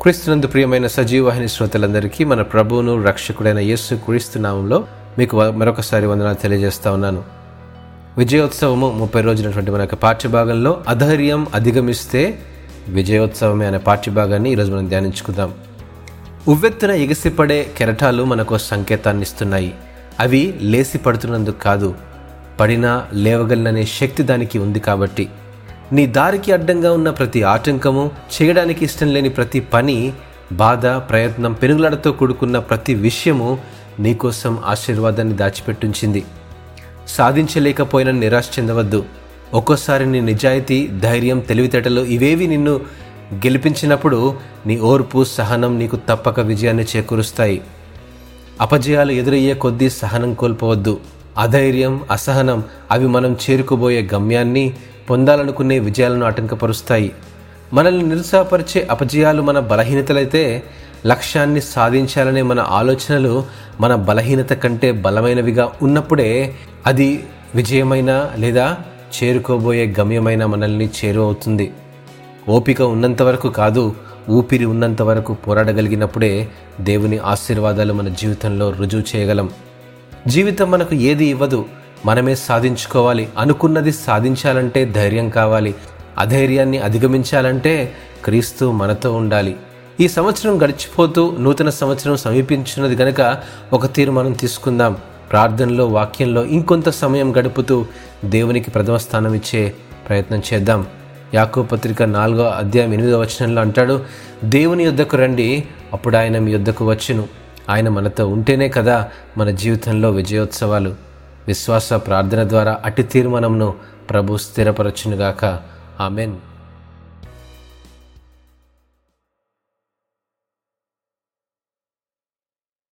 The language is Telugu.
క్రీస్తునందు ప్రియమైన సజీవవాహిని శ్రోతలందరికీ మన ప్రభువును రక్షకుడైన యేసు క్రీస్తు నామంలో మీకు వ- మరొకసారి వందనాలు తెలియజేస్తా ఉన్నాను. విజయోత్సవము ముప్పై రోజులటువంటి మన యొక్క పాఠ్యభాగంలో అధైర్యం అధిగమిస్తే విజయోత్సవమే అనే పాఠ్యభాగాన్ని ఈరోజు మనం ధ్యానించుకుందాం. ఉవ్వెత్తున ఎగిసిపడే కెరటాలు మనకు సంకేతాన్ని ఇస్తున్నాయి అవి లేసి పడుతున్నందుకు కాదు పడినా లేవగలననే శక్తి దానికి ఉంది కాబట్టి. నీ దారికి అడ్డంగా ఉన్న ప్రతి ఆటంకము చేయడానికి ఇష్టం లేని ప్రతి పని బాధ ప్రయత్నం పెనుగులాడతో కూడుకున్న ప్రతి విషయము నీకోసం ఆశీర్వాదాన్ని దాచిపెట్టుంచింది. సాధించలేకపోయిన నిరాశ చెందవద్దు. ఒక్కోసారి నీ నిజాయితీ ధైర్యం తెలివితేటలు ఇవేవి నిన్ను గెలిపించినప్పుడు నీ ఓర్పు సహనం నీకు తప్పక విజయాన్ని చేకూరుస్తాయి. అపజయాలు ఎదురయ్యే కొద్దీ సహనం కోల్పోవద్దు. అధైర్యం అసహనం అవి మనం చేరుకోబోయే గమ్యాన్ని పొందాలనుకునే విజయాలను ఆటంకపరుస్తాయి. మనల్ని నిరుత్సాహపరిచే అపజయాలు మన బలహీనతలైతే లక్ష్యాన్ని సాధించాలనే మన ఆలోచనలు మన బలహీనత కంటే బలమైనవిగా ఉన్నప్పుడే అది విజయమైన లేదా చేరుకోబోయే గమ్యమైన మనల్ని చేరువవుతుంది ఓపిక ఉన్నంత వరకు కాదు ఊపిరి ఉన్నంత వరకు పోరాడగలిగినప్పుడే దేవుని ఆశీర్వాదాలు మన జీవితంలో రుజువు చేయగలం. జీవితం మనకు ఏది ఇవ్వదు మనమే సాధించుకోవాలి. అనుకున్నది సాధించాలంటే ధైర్యం కావాలి. అధైర్యాన్ని అధిగమించాలంటే క్రీస్తు మనతో ఉండాలి. ఈ సంవత్సరం గడిచిపోతూ నూతన సంవత్సరం సమీపించినది గనక ఒక తీర్మానం తీసుకుందాం. ప్రార్థనలో వాక్యంలో ఇంకొంత సమయం గడుపుతూ దేవునికి ప్రథమ స్థానం ఇచ్చే ప్రయత్నం చేద్దాం. యాకో పత్రిక నాలుగో అధ్యాయం ఎనిమిదో వచనంలో అంటాడు దేవుని యొద్దకు రండి అప్పుడు ఆయన మీ యొద్దకు వచ్చును. ఆయన మనతో ఉంటేనే కదా మన జీవితంలో విజయోత్సవాలు. విశ్వాస ప్రార్థన ద్వారా అటు తీర్మానంను ప్రభు స్థిరపరచునుగాక. ఆమెన్.